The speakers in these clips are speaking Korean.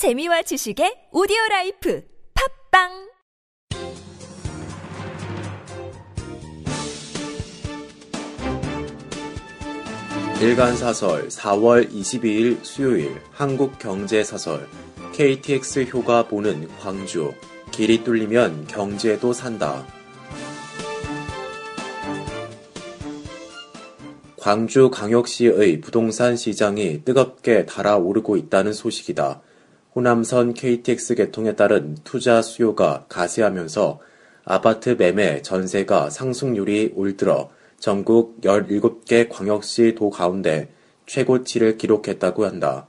재미와 지식의 오디오 라이프 팟빵 일간사설 4월 22일 수요일 한국경제사설 KTX 효과 보는 광주 길이 뚫리면 경제도 산다. 광주 광역시의 부동산 시장이 뜨겁게 달아오르고 있다는 소식이다. 호남선 KTX 개통에 따른 투자 수요가 가세하면서 아파트 매매 전세가 상승률이 올 들어 전국 17개 광역시 도 가운데 최고치를 기록했다고 한다.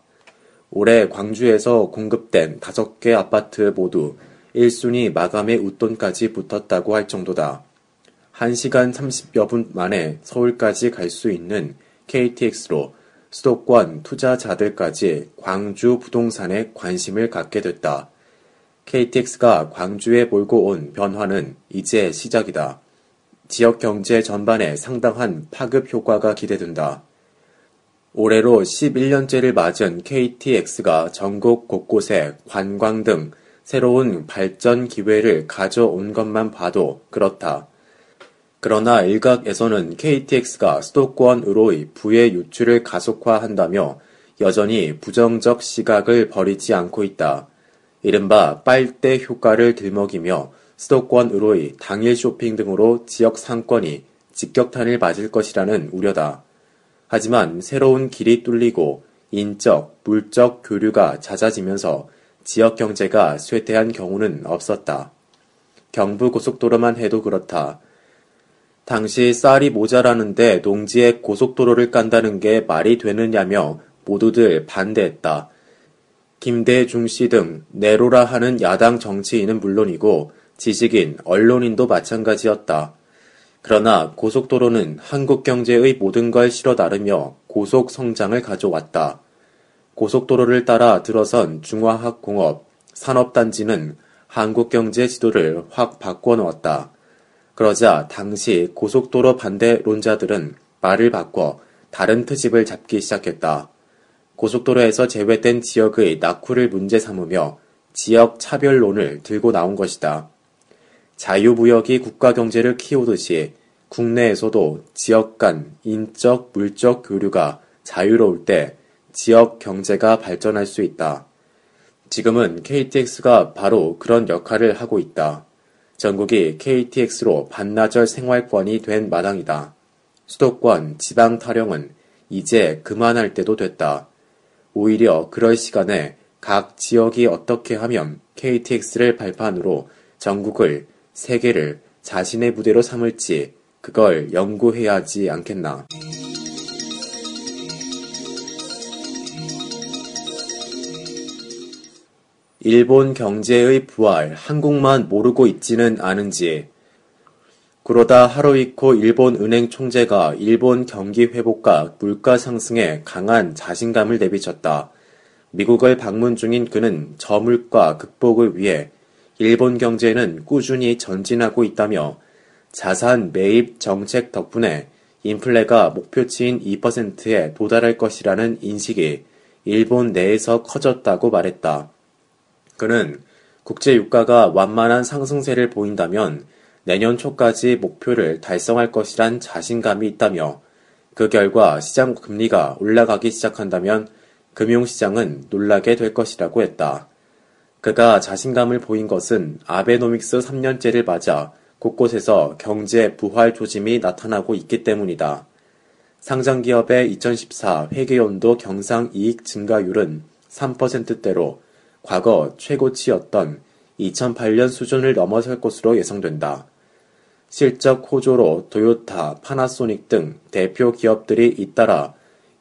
올해 광주에서 공급된 5개 아파트 모두 1순위 마감의 웃돈까지 붙었다고 할 정도다. 1시간 30여 분 만에 서울까지 갈 수 있는 KTX로 수도권 투자자들까지 광주 부동산에 관심을 갖게 됐다. KTX가 광주에 몰고 온 변화는 이제 시작이다. 지역 경제 전반에 상당한 파급 효과가 기대된다. 올해로 11년째를 맞은 KTX가 전국 곳곳에 관광 등 새로운 발전 기회를 가져온 것만 봐도 그렇다. 그러나 일각에서는 KTX가 수도권으로의 부의 유출을 가속화한다며 여전히 부정적 시각을 버리지 않고 있다. 이른바 빨대 효과를 들먹이며 수도권으로의 당일 쇼핑 등으로 지역 상권이 직격탄을 맞을 것이라는 우려다. 하지만 새로운 길이 뚫리고 인적, 물적 교류가 잦아지면서 지역 경제가 쇠퇴한 경우는 없었다. 경부고속도로만 해도 그렇다. 당시 쌀이 모자라는데 농지에 고속도로를 깐다는 게 말이 되느냐며 모두들 반대했다. 김대중 씨 등 내로라 하는 야당 정치인은 물론이고 지식인, 언론인도 마찬가지였다. 그러나 고속도로는 한국 경제의 모든 걸 실어 나르며 고속 성장을 가져왔다. 고속도로를 따라 들어선 중화학 공업, 산업단지는 한국 경제 지도를 확 바꿔놓았다. 그러자 당시 고속도로 반대론자들은 말을 바꿔 다른 트집을 잡기 시작했다. 고속도로에서 제외된 지역의 낙후를 문제 삼으며 지역 차별론을 들고 나온 것이다. 자유무역이 국가 경제를 키우듯이 국내에서도 지역 간 인적, 물적 교류가 자유로울 때 지역 경제가 발전할 수 있다. 지금은 KTX가 바로 그런 역할을 하고 있다. 전국이 KTX로 반나절 생활권이 된 마당이다. 수도권, 지방 타령은 이제 그만할 때도 됐다. 오히려 그럴 시간에 각 지역이 어떻게 하면 KTX를 발판으로 전국을, 세계를 자신의 무대로 삼을지 그걸 연구해야 하지 않겠나. 일본 경제의 부활, 한국만 모르고 있지는 않은지. 그러다 하루이코 일본 은행 총재가 일본 경기 회복과 물가 상승에 강한 자신감을 내비쳤다. 미국을 방문 중인 그는 저물가 극복을 위해 일본 경제는 꾸준히 전진하고 있다며 자산 매입 정책 덕분에 인플레가 목표치인 2%에 도달할 것이라는 인식이 일본 내에서 커졌다고 말했다. 그는 국제 유가가 완만한 상승세를 보인다면 내년 초까지 목표를 달성할 것이란 자신감이 있다며 그 결과 시장 금리가 올라가기 시작한다면 금융시장은 놀라게 될 것이라고 했다. 그가 자신감을 보인 것은 아베노믹스 3년째를 맞아 곳곳에서 경제 부활 조짐이 나타나고 있기 때문이다. 상장기업의 2014 회계연도 경상 이익 증가율은 3%대로 과거 최고치였던 2008년 수준을 넘어설 것으로 예상된다. 실적 호조로 도요타, 파나소닉 등 대표 기업들이 잇따라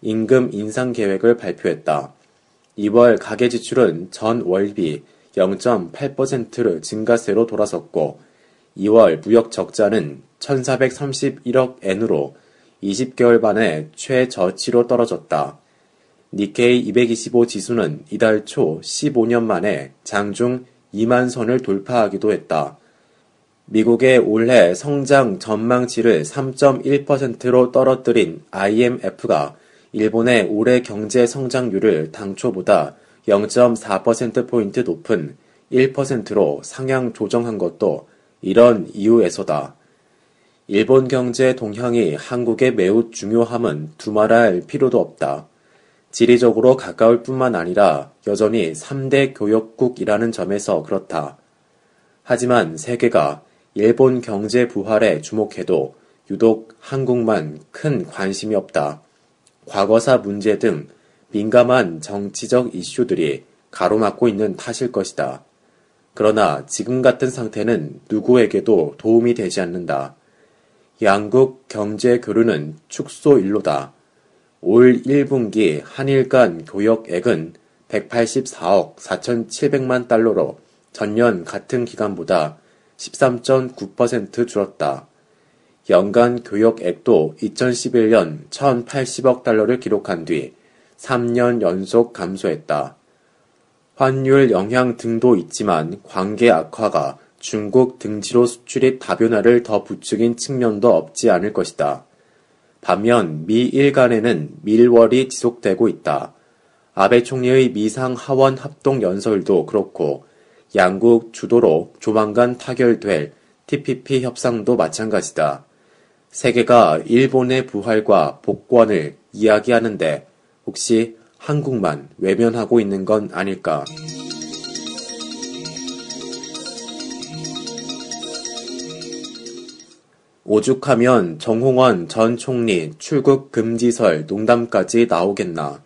임금 인상 계획을 발표했다. 2월 가계 지출은 전 월비 0.8%를 증가세로 돌아섰고 2월 무역 적자는 1431억 엔으로 20개월 만에 최저치로 떨어졌다. 니케이 225 지수는 이달 초 15년 만에 장중 2만 선을 돌파하기도 했다. 미국의 올해 성장 전망치를 3.1%로 떨어뜨린 IMF가 일본의 올해 경제 성장률을 당초보다 0.4%포인트 높은 1%로 상향 조정한 것도 이런 이유에서다. 일본 경제 동향이 한국에 매우 중요함은 두말할 필요도 없다. 지리적으로 가까울 뿐만 아니라 여전히 3대 교역국이라는 점에서 그렇다. 하지만 세계가 일본 경제 부활에 주목해도 유독 한국만 큰 관심이 없다. 과거사 문제 등 민감한 정치적 이슈들이 가로막고 있는 탓일 것이다. 그러나 지금 같은 상태는 누구에게도 도움이 되지 않는다. 양국 경제 교류는 축소 일로다. 올 1분기 한일 간 교역액은 184억 4,700만 달러로 전년 같은 기간보다 13.9% 줄었다. 연간 교역액도 2011년 1,080억 달러를 기록한 뒤 3년 연속 감소했다. 환율 영향 등도 있지만 관계 악화가 중국 등지로 수출입 다변화를 더 부추긴 측면도 없지 않을 것이다. 반면 미 일 간에는 밀월이 지속되고 있다. 아베 총리의 미상 하원 합동 연설도 그렇고 양국 주도로 조만간 타결될 TPP 협상도 마찬가지다. 세계가 일본의 부활과 복권을 이야기하는데 혹시 한국만 외면하고 있는 건 아닐까? 오죽하면 정홍원 전 총리 출국 금지설 농담까지 나오겠나.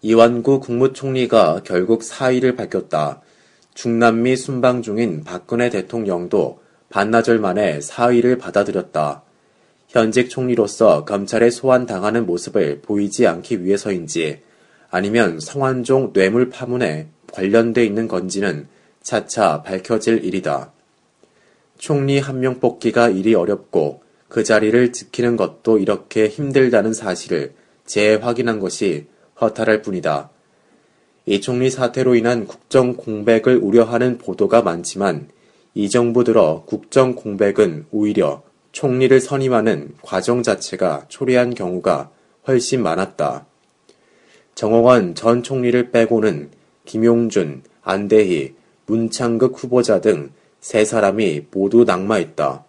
이완구 국무총리가 결국 사의를 밝혔다. 중남미 순방 중인 박근혜 대통령도 반나절 만에 사의를 받아들였다. 현직 총리로서 검찰에 소환당하는 모습을 보이지 않기 위해서인지 아니면 성완종 뇌물 파문에 관련돼 있는 건지는 차차 밝혀질 일이다. 총리 한 명 뽑기가 일이 어렵고 그 자리를 지키는 것도 이렇게 힘들다는 사실을 재확인한 것이 허탈할 뿐이다. 이 총리 사태로 인한 국정 공백을 우려하는 보도가 많지만 이 정부 들어 국정 공백은 오히려 총리를 선임하는 과정 자체가 초래한 경우가 훨씬 많았다. 정홍원 전 총리를 빼고는 김용준, 안대희, 문창극 후보자 등 세 사람이 모두 낙마했다.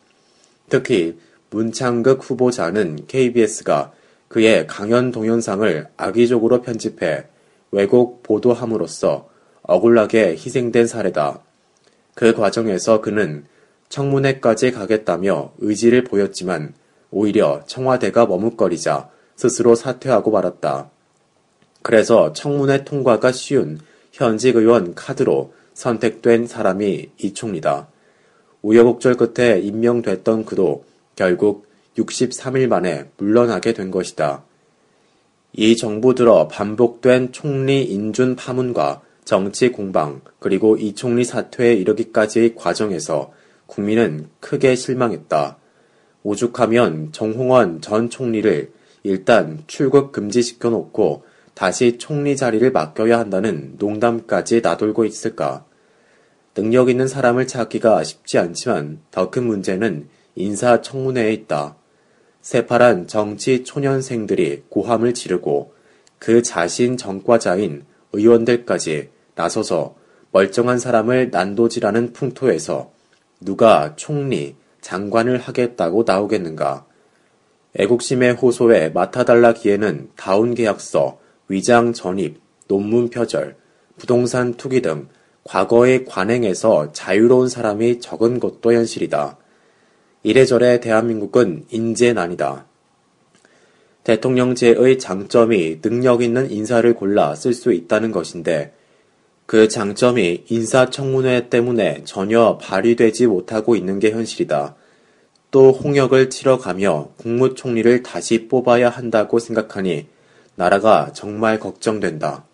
특히 문창극 후보자는 KBS가 그의 강연 동영상을 악의적으로 편집해 왜곡 보도함으로써 억울하게 희생된 사례다. 그 과정에서 그는 청문회까지 가겠다며 의지를 보였지만 오히려 청와대가 머뭇거리자 스스로 사퇴하고 말았다. 그래서 청문회 통과가 쉬운 현직 의원 카드로 선택된 사람이 이 총리다. 우여곡절 끝에 임명됐던 그도 결국 63일 만에 물러나게 된 것이다. 이 정부 들어 반복된 총리 인준 파문과 정치 공방, 그리고 이 총리 사퇴에 이르기까지의 과정에서 국민은 크게 실망했다. 오죽하면 정홍원 전 총리를 일단 출국 금지시켜 놓고 다시 총리 자리를 맡겨야 한다는 농담까지 나돌고 있을까? 능력 있는 사람을 찾기가 쉽지 않지만 더 큰 문제는 인사청문회에 있다. 새파란 정치 초년생들이 고함을 지르고 그 자신 전과자인 의원들까지 나서서 멀쩡한 사람을 난도질하는 풍토에서 누가 총리, 장관을 하겠다고 나오겠는가? 애국심의 호소에 맡아달라 기에는 다운 계약서, 위장 전입, 논문 표절, 부동산 투기 등 과거의 관행에서 자유로운 사람이 적은 것도 현실이다. 이래저래 대한민국은 인재난이다. 대통령제의 장점이 능력 있는 인사를 골라 쓸 수 있다는 것인데 그 장점이 인사청문회 때문에 전혀 발휘되지 못하고 있는 게 현실이다. 또 홍역을 치러가며 국무총리를 다시 뽑아야 한다고 생각하니 나라가 정말 걱정된다.